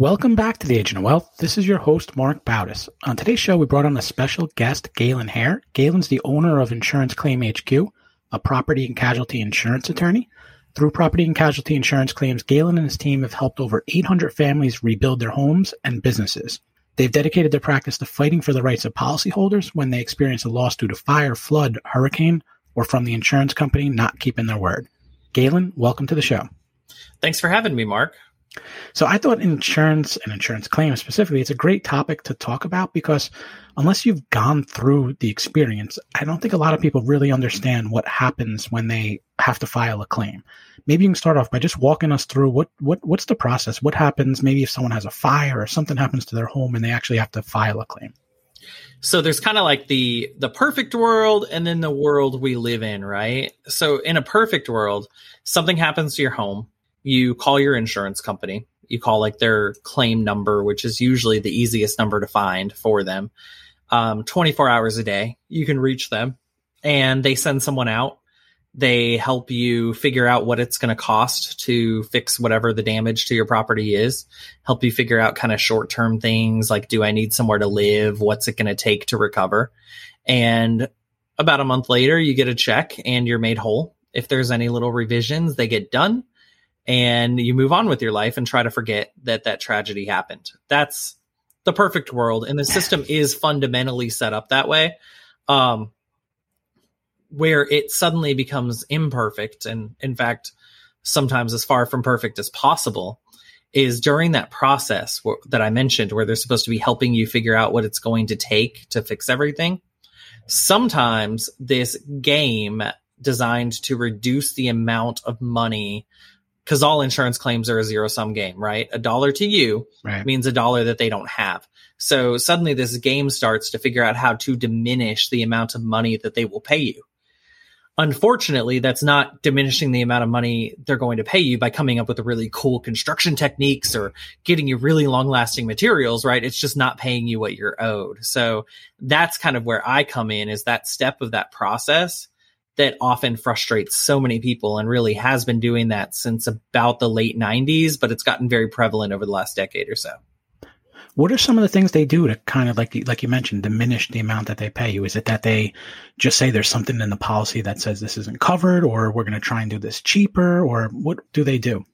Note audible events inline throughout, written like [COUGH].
Welcome back to the Agent of Wealth. This is your host, Mark Bautis. On today's show, we brought on a special guest, Galen Hair. Galen's the owner of Insurance Claim HQ, a property and casualty insurance attorney. Through property and casualty insurance claims, Galen and his team have helped over 800 families rebuild their homes and businesses. They've dedicated their practice to fighting for the rights of policyholders when they experience a loss due to fire, flood, hurricane, or from the insurance company not keeping their word. Galen, welcome to the show. Thanks for having me, Mark. So I thought insurance and insurance claims specifically, it's a great topic to talk about because unless you've gone through the experience, I don't think a lot of people really understand what happens when they have to file a claim. Maybe you can start off by just walking us through what, what what's the process? What happens maybe if someone has a fire or something happens to their home and they actually have to file a claim? So there's kind of like the the perfect world and then the world we live in, right? So in a perfect world, something happens to your home you call your insurance company. You call like their claim number, which is usually the easiest number to find for them. Um, 24 hours a day, you can reach them and they send someone out. They help you figure out what it's going to cost to fix whatever the damage to your property is, help you figure out kind of short term things like, do I need somewhere to live? What's it going to take to recover? And about a month later, you get a check and you're made whole. If there's any little revisions, they get done and you move on with your life and try to forget that that tragedy happened. That's the perfect world. And the system [LAUGHS] is fundamentally set up that way. Um, where it suddenly becomes imperfect and in fact sometimes as far from perfect as possible is during that process that I mentioned where they're supposed to be helping you figure out what it's going to take to fix everything. Sometimes this game designed to reduce the amount of money because all insurance claims are a zero sum game, right? A dollar to you right. means a dollar that they don't have. So suddenly this game starts to figure out how to diminish the amount of money that they will pay you. Unfortunately, that's not diminishing the amount of money they're going to pay you by coming up with really cool construction techniques or getting you really long lasting materials, right? It's just not paying you what you're owed. So that's kind of where I come in is that step of that process that often frustrates so many people and really has been doing that since about the late 90s, but it's gotten very prevalent over the last decade or so. What are some of the things they do to kind of like like you mentioned diminish the amount that they pay you? Is it that they just say there's something in the policy that says this isn't covered or we're going to try and do this cheaper or what do they do?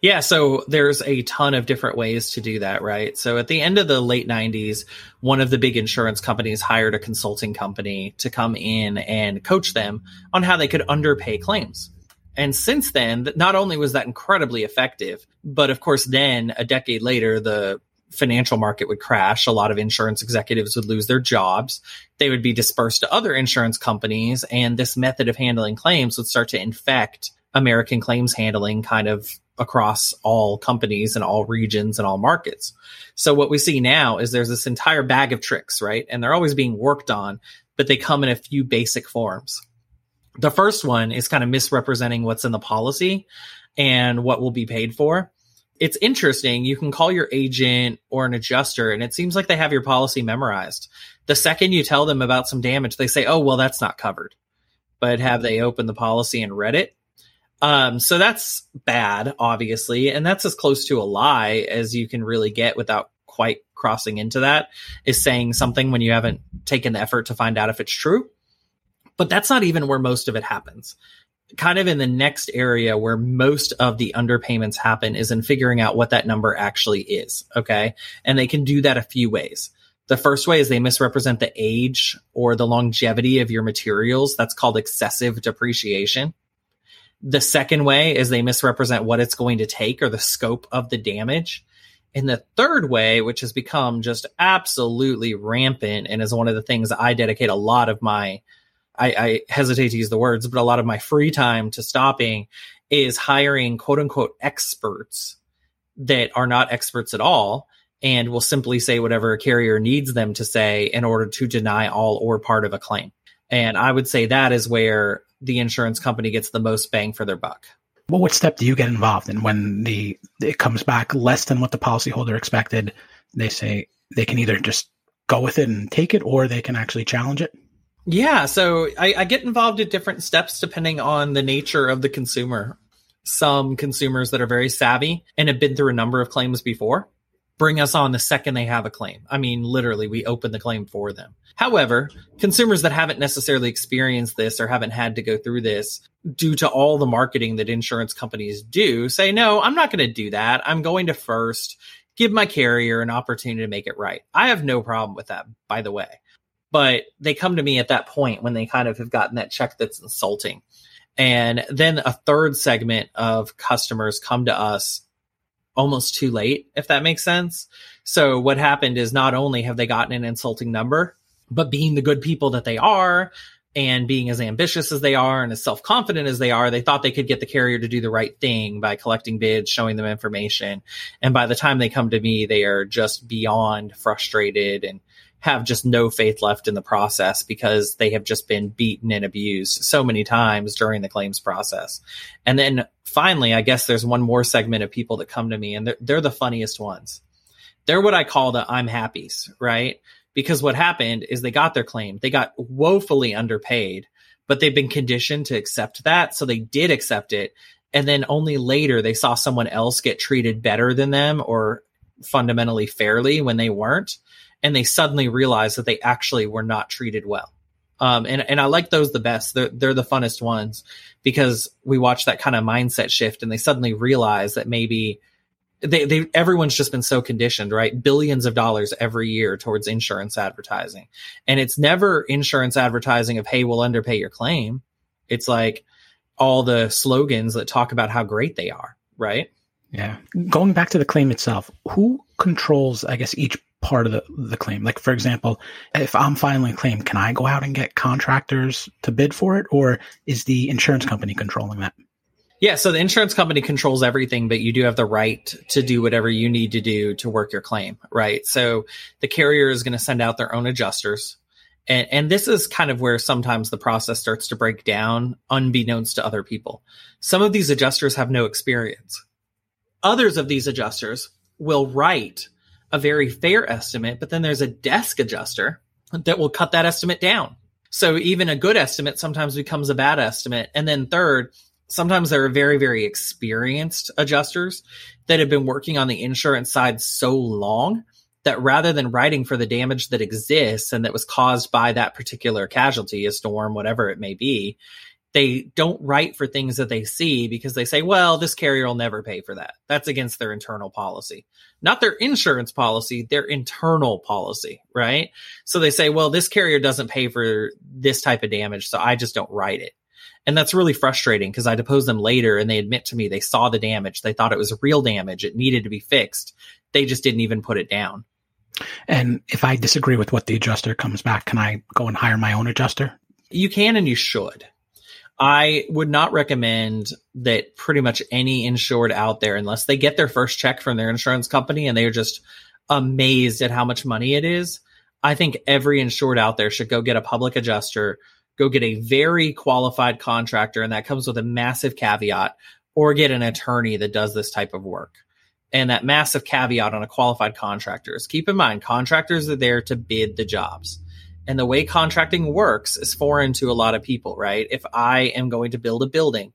Yeah, so there's a ton of different ways to do that, right? So at the end of the late 90s, one of the big insurance companies hired a consulting company to come in and coach them on how they could underpay claims. And since then, not only was that incredibly effective, but of course, then a decade later, the financial market would crash. A lot of insurance executives would lose their jobs. They would be dispersed to other insurance companies, and this method of handling claims would start to infect American claims handling kind of across all companies and all regions and all markets. So what we see now is there's this entire bag of tricks, right? And they're always being worked on, but they come in a few basic forms. The first one is kind of misrepresenting what's in the policy and what will be paid for. It's interesting. You can call your agent or an adjuster and it seems like they have your policy memorized. The second you tell them about some damage, they say, Oh, well, that's not covered. But have they opened the policy and read it? Um, so that's bad, obviously, and that's as close to a lie as you can really get without quite crossing into that. Is saying something when you haven't taken the effort to find out if it's true. But that's not even where most of it happens. Kind of in the next area where most of the underpayments happen is in figuring out what that number actually is. Okay. And they can do that a few ways. The first way is they misrepresent the age or the longevity of your materials. That's called excessive depreciation. The second way is they misrepresent what it's going to take or the scope of the damage. And the third way, which has become just absolutely rampant and is one of the things I dedicate a lot of my, I, I hesitate to use the words, but a lot of my free time to stopping is hiring quote unquote experts that are not experts at all and will simply say whatever a carrier needs them to say in order to deny all or part of a claim. And I would say that is where the insurance company gets the most bang for their buck. Well, what step do you get involved in when the it comes back less than what the policyholder expected? They say they can either just go with it and take it, or they can actually challenge it. Yeah, so I, I get involved at different steps depending on the nature of the consumer. Some consumers that are very savvy and have been through a number of claims before bring us on the second they have a claim. I mean, literally, we open the claim for them. However, consumers that haven't necessarily experienced this or haven't had to go through this due to all the marketing that insurance companies do say, no, I'm not going to do that. I'm going to first give my carrier an opportunity to make it right. I have no problem with that, by the way. But they come to me at that point when they kind of have gotten that check that's insulting. And then a third segment of customers come to us almost too late, if that makes sense. So what happened is not only have they gotten an insulting number, but being the good people that they are and being as ambitious as they are and as self confident as they are, they thought they could get the carrier to do the right thing by collecting bids, showing them information. And by the time they come to me, they are just beyond frustrated and have just no faith left in the process because they have just been beaten and abused so many times during the claims process. And then finally, I guess there's one more segment of people that come to me and they're, they're the funniest ones. They're what I call the I'm happies, right? Because what happened is they got their claim. They got woefully underpaid, but they've been conditioned to accept that. So they did accept it. And then only later they saw someone else get treated better than them or fundamentally fairly when they weren't and they suddenly realize that they actually were not treated well. Um, and, and I like those the best. They're, they're the funnest ones because we watch that kind of mindset shift and they suddenly realize that maybe they, they, everyone's just been so conditioned, right? Billions of dollars every year towards insurance advertising. And it's never insurance advertising of, Hey, we'll underpay your claim. It's like all the slogans that talk about how great they are, right? Yeah. Going back to the claim itself, who controls, I guess, each part of the, the claim. Like, for example, if I'm filing a claim, can I go out and get contractors to bid for it, or is the insurance company controlling that? Yeah, so the insurance company controls everything, but you do have the right to do whatever you need to do to work your claim, right? So the carrier is going to send out their own adjusters. And, and this is kind of where sometimes the process starts to break down, unbeknownst to other people. Some of these adjusters have no experience. Others of these adjusters will write a very fair estimate, but then there's a desk adjuster that will cut that estimate down. So even a good estimate sometimes becomes a bad estimate. And then third, sometimes there are very, very experienced adjusters that have been working on the insurance side so long that rather than writing for the damage that exists and that was caused by that particular casualty, a storm, whatever it may be, they don't write for things that they see because they say, well, this carrier will never pay for that. That's against their internal policy, not their insurance policy, their internal policy, right? So they say, well, this carrier doesn't pay for this type of damage. So I just don't write it. And that's really frustrating because I depose them later and they admit to me they saw the damage. They thought it was real damage. It needed to be fixed. They just didn't even put it down. And if I disagree with what the adjuster comes back, can I go and hire my own adjuster? You can and you should. I would not recommend that pretty much any insured out there, unless they get their first check from their insurance company and they are just amazed at how much money it is. I think every insured out there should go get a public adjuster, go get a very qualified contractor, and that comes with a massive caveat, or get an attorney that does this type of work. And that massive caveat on a qualified contractor is keep in mind, contractors are there to bid the jobs and the way contracting works is foreign to a lot of people, right? If I am going to build a building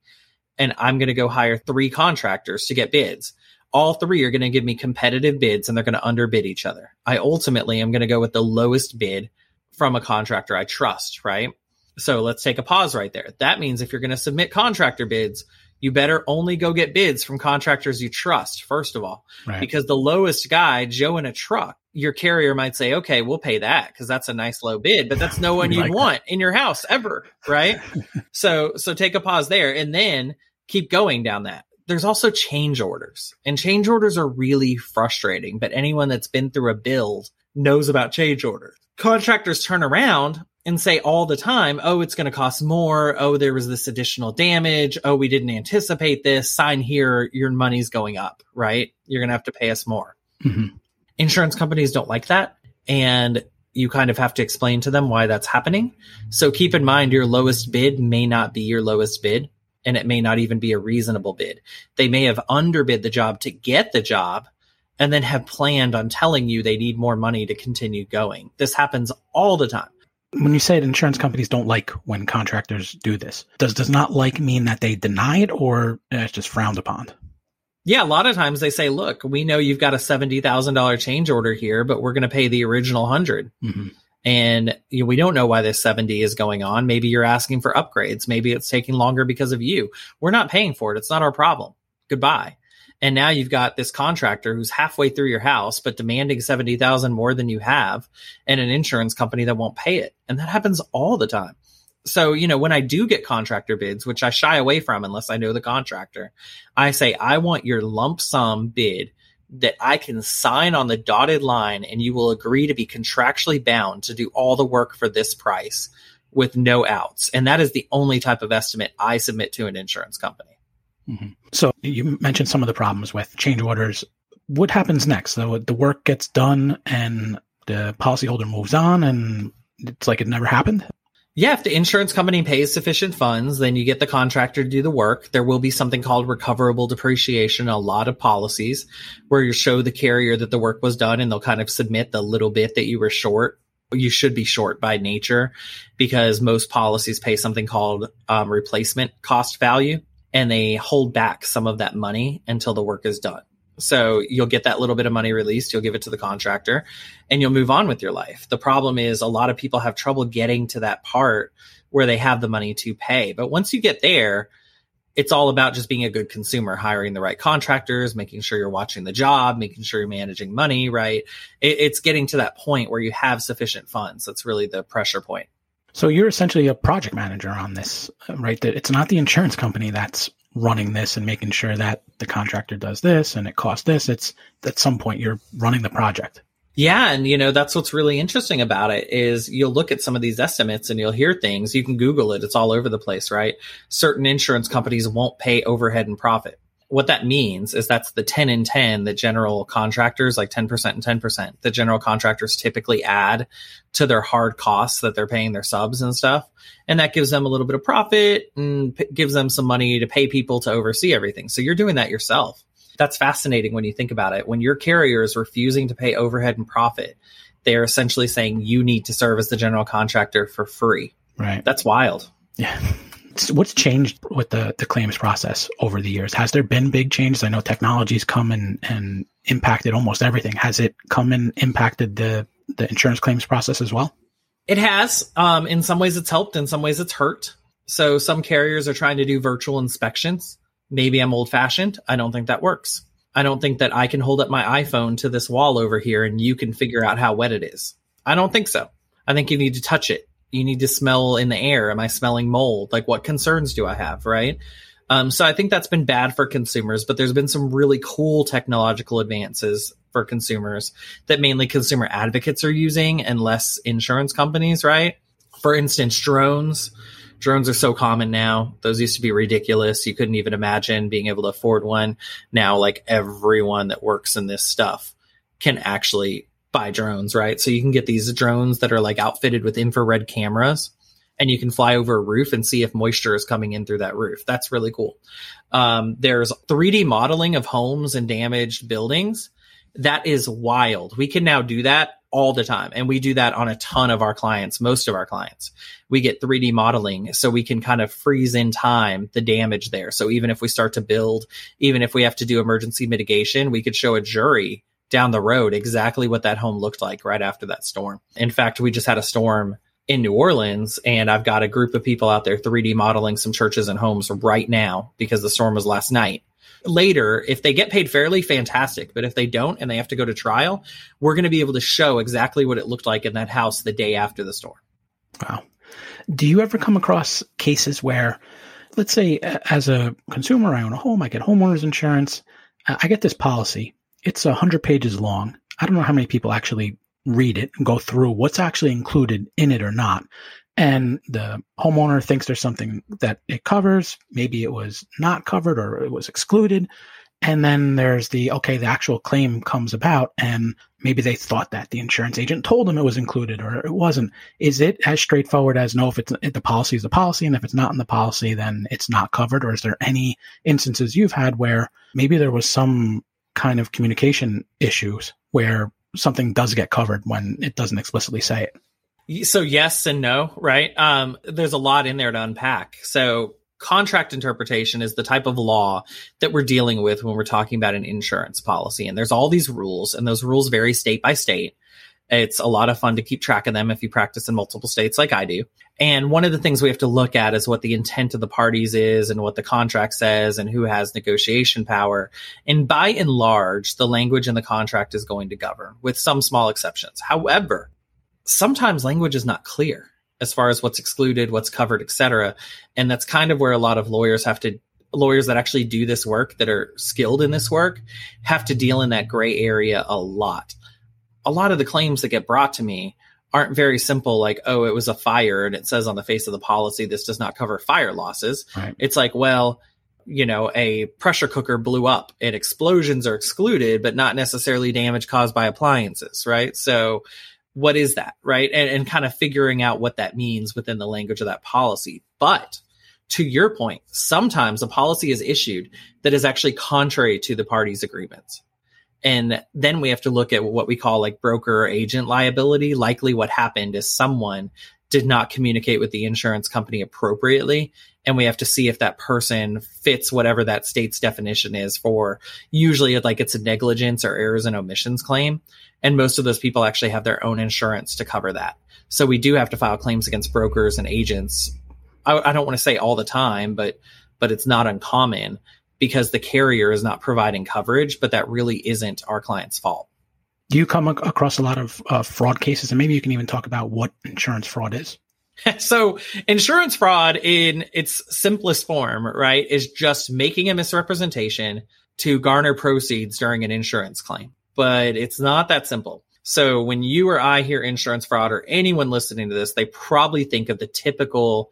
and I'm going to go hire three contractors to get bids, all three are going to give me competitive bids and they're going to underbid each other. I ultimately am going to go with the lowest bid from a contractor I trust, right? So let's take a pause right there. That means if you're going to submit contractor bids, you better only go get bids from contractors you trust, first of all, right. because the lowest guy, Joe in a truck, your carrier might say, okay, we'll pay that because that's a nice low bid, but that's no [LAUGHS] one you'd like want that. in your house ever. Right. [LAUGHS] so, so take a pause there and then keep going down that. There's also change orders and change orders are really frustrating, but anyone that's been through a build knows about change orders. Contractors turn around and say all the time, oh, it's going to cost more. Oh, there was this additional damage. Oh, we didn't anticipate this. Sign here. Your money's going up, right? You're going to have to pay us more. Mm-hmm. Insurance companies don't like that. And you kind of have to explain to them why that's happening. So keep in mind your lowest bid may not be your lowest bid and it may not even be a reasonable bid. They may have underbid the job to get the job and then have planned on telling you they need more money to continue going. This happens all the time when you say insurance companies don't like when contractors do this, does does not like mean that they deny it or it's just frowned upon? Yeah, a lot of times they say, "Look, we know you've got a seventy thousand dollar change order here, but we're going to pay the original 100 mm-hmm. and you know, we don't know why this seventy is going on. Maybe you're asking for upgrades. Maybe it's taking longer because of you. We're not paying for it. It's not our problem. Goodbye." And now you've got this contractor who's halfway through your house, but demanding 70,000 more than you have and an insurance company that won't pay it. And that happens all the time. So, you know, when I do get contractor bids, which I shy away from unless I know the contractor, I say, I want your lump sum bid that I can sign on the dotted line and you will agree to be contractually bound to do all the work for this price with no outs. And that is the only type of estimate I submit to an insurance company. Mm-hmm. So you mentioned some of the problems with change orders. What happens next? So the work gets done and the policyholder moves on and it's like it never happened? Yeah, if the insurance company pays sufficient funds, then you get the contractor to do the work. There will be something called recoverable depreciation, a lot of policies where you show the carrier that the work was done and they'll kind of submit the little bit that you were short. You should be short by nature because most policies pay something called um, replacement cost value and they hold back some of that money until the work is done. So you'll get that little bit of money released, you'll give it to the contractor, and you'll move on with your life. The problem is a lot of people have trouble getting to that part where they have the money to pay. But once you get there, it's all about just being a good consumer, hiring the right contractors, making sure you're watching the job, making sure you're managing money, right? It, it's getting to that point where you have sufficient funds. That's really the pressure point. So you're essentially a project manager on this, uh, right? That it's not the insurance company that's running this and making sure that the contractor does this and it costs this. It's at some point you're running the project. Yeah, and you know that's what's really interesting about it is you'll look at some of these estimates and you'll hear things. You can Google it; it's all over the place, right? Certain insurance companies won't pay overhead and profit what that means is that's the 10 and 10 that general contractors like 10% and 10% that general contractors typically add to their hard costs that they're paying their subs and stuff. And that gives them a little bit of profit and p- gives them some money to pay people to oversee everything. So you're doing that yourself. That's fascinating when you think about it. When your carrier is refusing to pay overhead and profit they're essentially saying you need to serve as the general contractor for free. Right. That's wild. Yeah what's changed with the, the claims process over the years? Has there been big changes? I know technology's come and, and impacted almost everything. Has it come and impacted the, the insurance claims process as well? It has. Um, in some ways it's helped, in some ways it's hurt. So some carriers are trying to do virtual inspections. Maybe I'm old fashioned. I don't think that works. I don't think that I can hold up my iPhone to this wall over here and you can figure out how wet it is. I don't think so. I think you need to touch it you need to smell in the air. Am I smelling mold? Like what concerns do I have? Right. Um, so I think that's been bad for consumers, but there's been some really cool technological advances for consumers that mainly consumer advocates are using and less insurance companies, right? For instance, drones. Drones are so common now. Those used to be ridiculous. You couldn't even imagine being able to afford one. Now, like everyone that works in this stuff can actually buy drones, right? So you can get these drones that are like outfitted with infrared cameras and you can fly over a roof and see if moisture is coming in through that roof. That's really cool. Um, there's 3D modeling of homes and damaged buildings. That is wild. We can now do that all the time. And we do that on a ton of our clients, most of our clients. We get 3D modeling so we can kind of freeze in time the damage there. So even if we start to build, even if we have to do emergency mitigation, we could show a jury down the road exactly what that home looked like right after that storm. In fact, we just had a storm in New Orleans, and I've got a group of people out there 3D modeling some churches and homes right now because the storm was last night. Later, if they get paid fairly, fantastic. But if they don't and they have to go to trial, we're going to be able to show exactly what it looked like in that house the day after the storm. Wow. Do you ever come across cases where, let's say, as a consumer, I own a home, I get homeowners insurance, I get this policy, it's a hundred pages long. I don't know how many people actually read it and go through what's actually included in it or not. And the homeowner thinks there's something that it covers. Maybe it was not covered or it was excluded. And then there's the, okay, the actual claim comes about and maybe they thought that the insurance agent told them it was included or it wasn't. Is it as straightforward as no, if it's if the policy is the policy and if it's not in the policy, then it's not covered? Or is there any instances you've had where maybe there was some kind of communication issues where something does get covered when it doesn't explicitly say it? So yes and no, right? Um, there's a lot in there to unpack. So contract interpretation is the type of law that we're dealing with when we're talking about an insurance policy. And there's all these rules, and those rules vary state by state. It's a lot of fun to keep track of them if you practice in multiple states like I do. And one of the things we have to look at is what the intent of the parties is and what the contract says and who has negotiation power. And by and large, the language in the contract is going to govern with some small exceptions. However, sometimes language is not clear as far as what's excluded, what's covered, etc. And that's kind of where a lot of lawyers have to lawyers that actually do this work that are skilled in this work have to deal in that gray area a lot. A lot of the claims that get brought to me aren't very simple like oh it was a fire and it says on the face of the policy this does not cover fire losses. Right. It's like well you know, a pressure cooker blew up and explosions are excluded, but not necessarily damage caused by appliances, right? So what is that, right? And, and kind of figuring out what that means within the language of that policy. But to your point, sometimes a policy is issued that is actually contrary to the parties' agreements. And then we have to look at what we call like broker or agent liability. Likely what happened is someone did not communicate with the insurance company appropriately. And we have to see if that person fits whatever that state's definition is for usually like it's a negligence or errors and omissions claim. And most of those people actually have their own insurance to cover that. So we do have to file claims against brokers and agents. I, I don't want to say all the time, but but it's not uncommon because the carrier is not providing coverage, but that really isn't our client's fault. Do you come ac- across a lot of uh, fraud cases? And maybe you can even talk about what insurance fraud is. [LAUGHS] so, insurance fraud in its simplest form, right, is just making a misrepresentation to garner proceeds during an insurance claim but it's not that simple. So when you or I hear insurance fraud or anyone listening to this, they probably think of the typical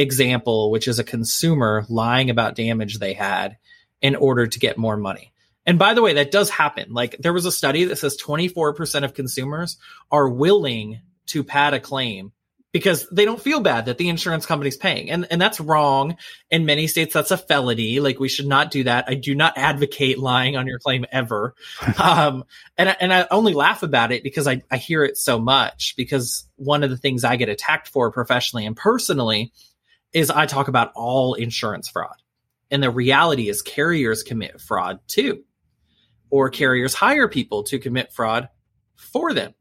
example, which is a consumer lying about damage they had in order to get more money. And by the way, that does happen. Like there was a study that says 24% of consumers are willing to pad a claim because they don't feel bad that the insurance company's paying. And and that's wrong. In many states that's a felony. Like we should not do that. I do not advocate lying on your claim ever. [LAUGHS] um and and I only laugh about it because I I hear it so much because one of the things I get attacked for professionally and personally is I talk about all insurance fraud. And the reality is carriers commit fraud too. Or carriers hire people to commit fraud for them.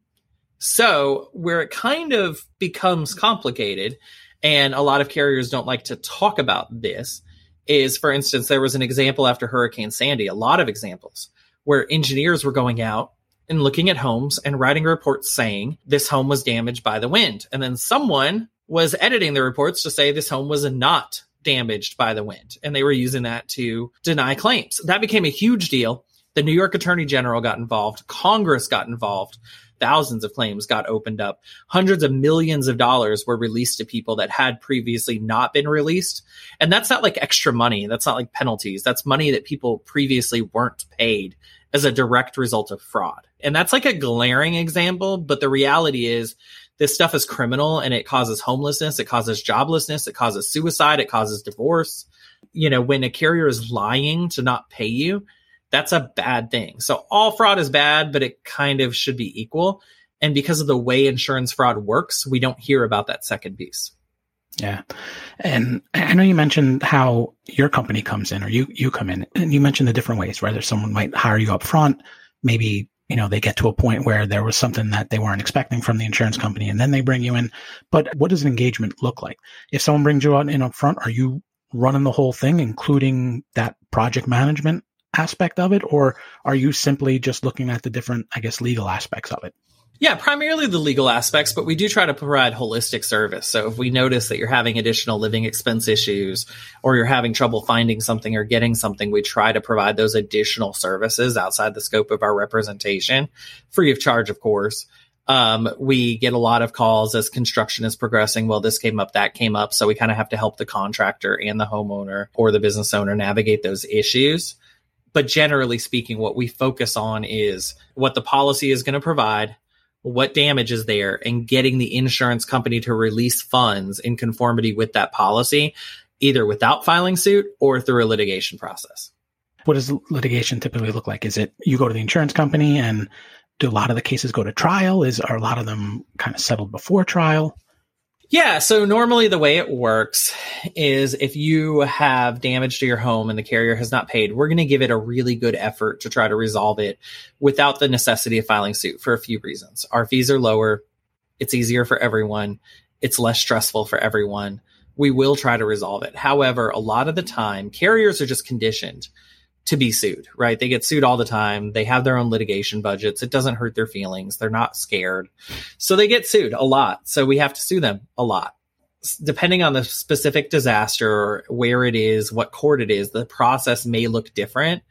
So, where it kind of becomes complicated, and a lot of carriers don't like to talk about this, is for instance, there was an example after Hurricane Sandy, a lot of examples where engineers were going out and looking at homes and writing reports saying this home was damaged by the wind. And then someone was editing the reports to say this home was not damaged by the wind. And they were using that to deny claims. That became a huge deal. The New York Attorney General got involved. Congress got involved thousands of claims got opened up. Hundreds of millions of dollars were released to people that had previously not been released. And that's not like extra money. That's not like penalties. That's money that people previously weren't paid as a direct result of fraud. And that's like a glaring example, but the reality is this stuff is criminal and it causes homelessness, it causes joblessness, it causes suicide, it causes divorce. You know, when a carrier is lying to not pay you, that's a bad thing. So all fraud is bad, but it kind of should be equal. And because of the way insurance fraud works, we don't hear about that second piece. Yeah. And I know you mentioned how your company comes in or you, you come in and you mentioned the different ways, whether someone might hire you up front, maybe, you know, they get to a point where there was something that they weren't expecting from the insurance company and then they bring you in. But what does an engagement look like? If someone brings you out in up front, are you running the whole thing, including that project management aspect of it, or are you simply just looking at the different, I guess, legal aspects of it? Yeah, primarily the legal aspects, but we do try to provide holistic service. So if we notice that you're having additional living expense issues or you're having trouble finding something or getting something, we try to provide those additional services outside the scope of our representation, free of charge, of course. Um, we get a lot of calls as construction is progressing. Well, this came up, that came up. So we kind of have to help the contractor and the homeowner or the business owner navigate those issues. But generally speaking, what we focus on is what the policy is going to provide, what damage is there, and getting the insurance company to release funds in conformity with that policy, either without filing suit or through a litigation process. What does litigation typically look like? Is it you go to the insurance company and do a lot of the cases go to trial? Is are a lot of them kind of settled before trial? Yeah. So normally the way it works is if you have damage to your home and the carrier has not paid, we're going to give it a really good effort to try to resolve it without the necessity of filing suit for a few reasons. Our fees are lower. It's easier for everyone. It's less stressful for everyone. We will try to resolve it. However, a lot of the time carriers are just conditioned to be sued, right? They get sued all the time. They have their own litigation budgets. It doesn't hurt their feelings. They're not scared. So they get sued a lot. So we have to sue them a lot. Depending on the specific disaster, where it is, what court it is, the process may look different.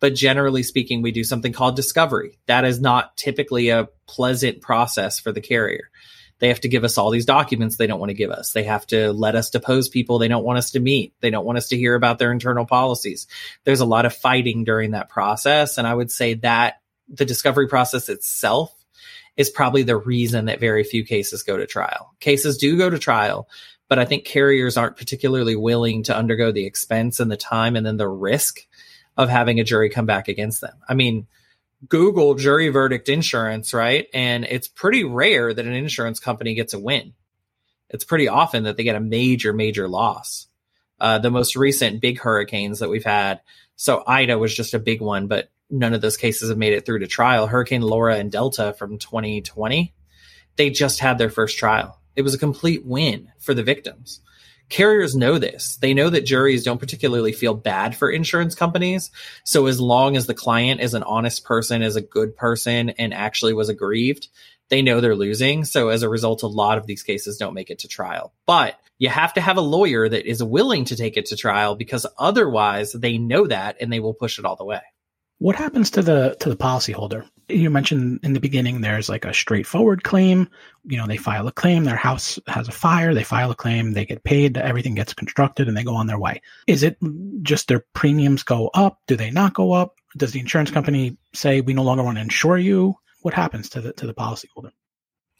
But generally speaking, we do something called discovery. That is not typically a pleasant process for the carrier they have to give us all these documents they don't want to give us. They have to let us depose people they don't want us to meet. They don't want us to hear about their internal policies. There's a lot of fighting during that process. And I would say that the discovery process itself is probably the reason that very few cases go to trial. Cases do go to trial, but I think carriers aren't particularly willing to undergo the expense and the time and then the risk of having a jury come back against them. I mean, Google jury verdict insurance, right? And it's pretty rare that an insurance company gets a win. It's pretty often that they get a major, major loss. Uh, the most recent big hurricanes that we've had. So Ida was just a big one, but none of those cases have made it through to trial. Hurricane Laura and Delta from 2020, they just had their first trial. It was a complete win for the victims carriers know this. They know that juries don't particularly feel bad for insurance companies. So as long as the client is an honest person, is a good person, and actually was aggrieved, they know they're losing. So as a result, a lot of these cases don't make it to trial. But you have to have a lawyer that is willing to take it to trial because otherwise they know that and they will push it all the way. What happens to the to the policyholder? You mentioned in the beginning there's like a straightforward claim. You know, they file a claim, their house has a fire, they file a claim, they get paid, everything gets constructed and they go on their way. Is it just their premiums go up? Do they not go up? Does the insurance company say we no longer want to insure you? What happens to the to the policyholder?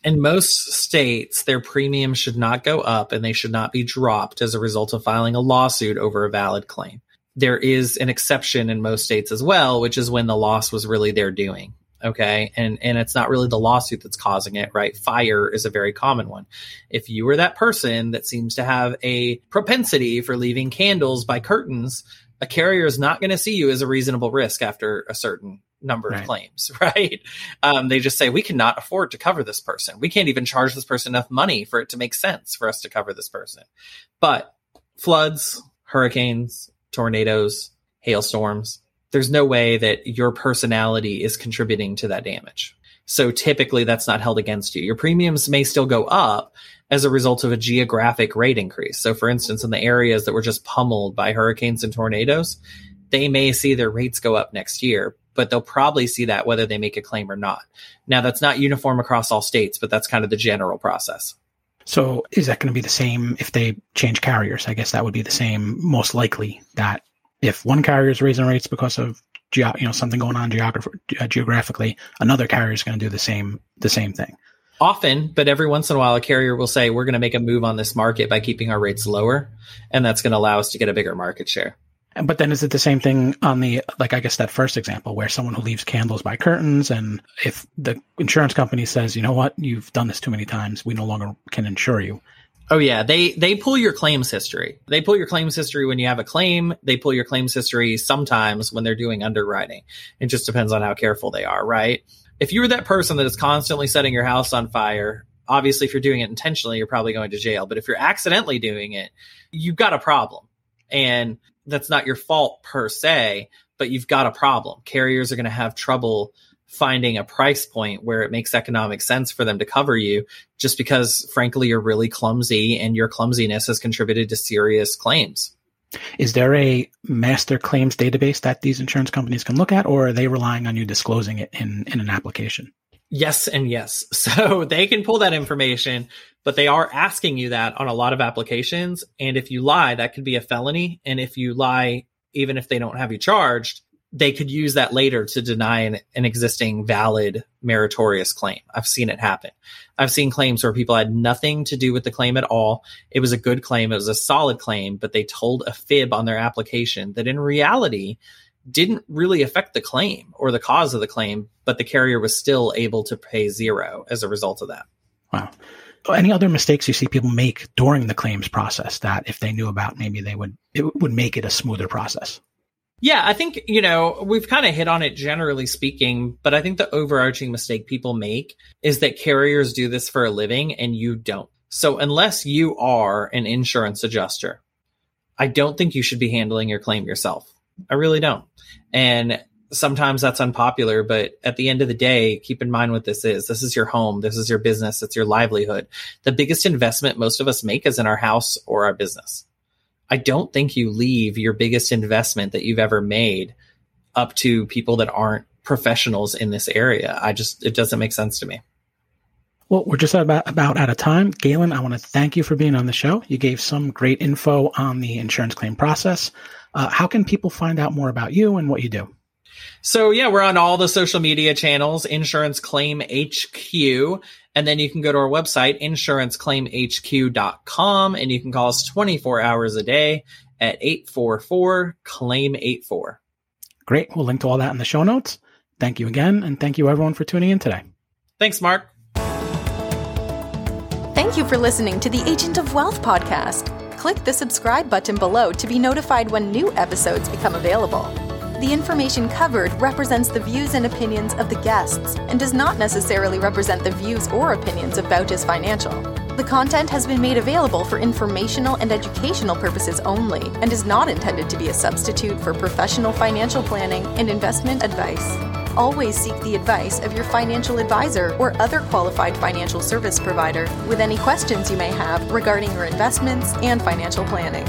in most states, their premiums should not go up and they should not be dropped as a result of filing a lawsuit over a valid claim there is an exception in most states as well, which is when the loss was really their doing. Okay. And, and it's not really the lawsuit that's causing it, right? Fire is a very common one. If you were that person that seems to have a propensity for leaving candles by curtains, a carrier is not going to see you as a reasonable risk after a certain number right. of claims, [LAUGHS] right? Um, they just say, we cannot afford to cover this person. We can't even charge this person enough money for it to make sense for us to cover this person. But floods, hurricanes, tornadoes, hailstorms. There's no way that your personality is contributing to that damage. So typically that's not held against you. Your premiums may still go up as a result of a geographic rate increase. So for instance, in the areas that were just pummeled by hurricanes and tornadoes, they may see their rates go up next year, but they'll probably see that whether they make a claim or not. Now that's not uniform across all states, but that's kind of the general process. So is that going to be the same if they change carriers? I guess that would be the same, most likely that if one carrier is raising rates because of ge- you know something going on geograph- uh, geographically, another carrier is going to do the same the same thing. Often, but every once in a while, a carrier will say, "We're going to make a move on this market by keeping our rates lower, and that's going to allow us to get a bigger market share." But then is it the same thing on the, like, I guess that first example where someone who leaves candles by curtains and if the insurance company says, you know what, you've done this too many times, we no longer can insure you. Oh yeah, they they pull your claims history. They pull your claims history when you have a claim. They pull your claims history sometimes when they're doing underwriting. It just depends on how careful they are, right? If you're that person that is constantly setting your house on fire, obviously if you're doing it intentionally, you're probably going to jail. But if you're accidentally doing it, you've got a problem. And that's not your fault per se, but you've got a problem. Carriers are going to have trouble finding a price point where it makes economic sense for them to cover you just because frankly you're really clumsy and your clumsiness has contributed to serious claims. Is there a master claims database that these insurance companies can look at or are they relying on you disclosing it in, in an application? Yes and yes. [LAUGHS] So they can pull that information, but they are asking you that on a lot of applications. And if you lie, that could be a felony. And if you lie, even if they don't have you charged, they could use that later to deny an, an, existing valid meritorious claim. I've seen it happen. I've seen claims where people had nothing to do with the claim at all. It was a good claim. It was a solid claim, but they told a fib on their application that in reality didn't really affect the claim or the cause of the claim, but the carrier was still able to pay zero as a result of that. Wow. Any other mistakes you see people make during the claims process that if they knew about, maybe they would, it would make it a smoother process? Yeah, I think, you know, we've kind of hit on it generally speaking, but I think the overarching mistake people make is that carriers do this for a living and you don't. So unless you are an insurance adjuster, I don't think you should be handling your claim yourself. I really don't. And sometimes that's unpopular, but at the end of the day, keep in mind what this is. This is your home. This is your business. It's your livelihood. The biggest investment most of us make is in our house or our business. I don't think you leave your biggest investment that you've ever made up to people that aren't professionals in this area. I just, it doesn't make sense to me. Well, we're just about, about out of time. Galen, I want to thank you for being on the show. You gave some great info on the insurance claim process. Uh, how can people find out more about you and what you do? So yeah, we're on all the social media channels, Insurance Claim HQ. And then you can go to our website, insuranceclaimhq.com, and you can call us 24 hours a day at 844 claim 84. Great. We'll link to all that in the show notes. Thank you again. And thank you everyone for tuning in today. Thanks, Mark. Thank you for listening to the Agent of Wealth podcast. Click the subscribe button below to be notified when new episodes become available. The information covered represents the views and opinions of the guests and does not necessarily represent the views or opinions of Bautis Financial. The content has been made available for informational and educational purposes only and is not intended to be a substitute for professional financial planning and investment advice. Always seek the advice of your financial advisor or other qualified financial service provider with any questions you may have regarding your investments and financial planning.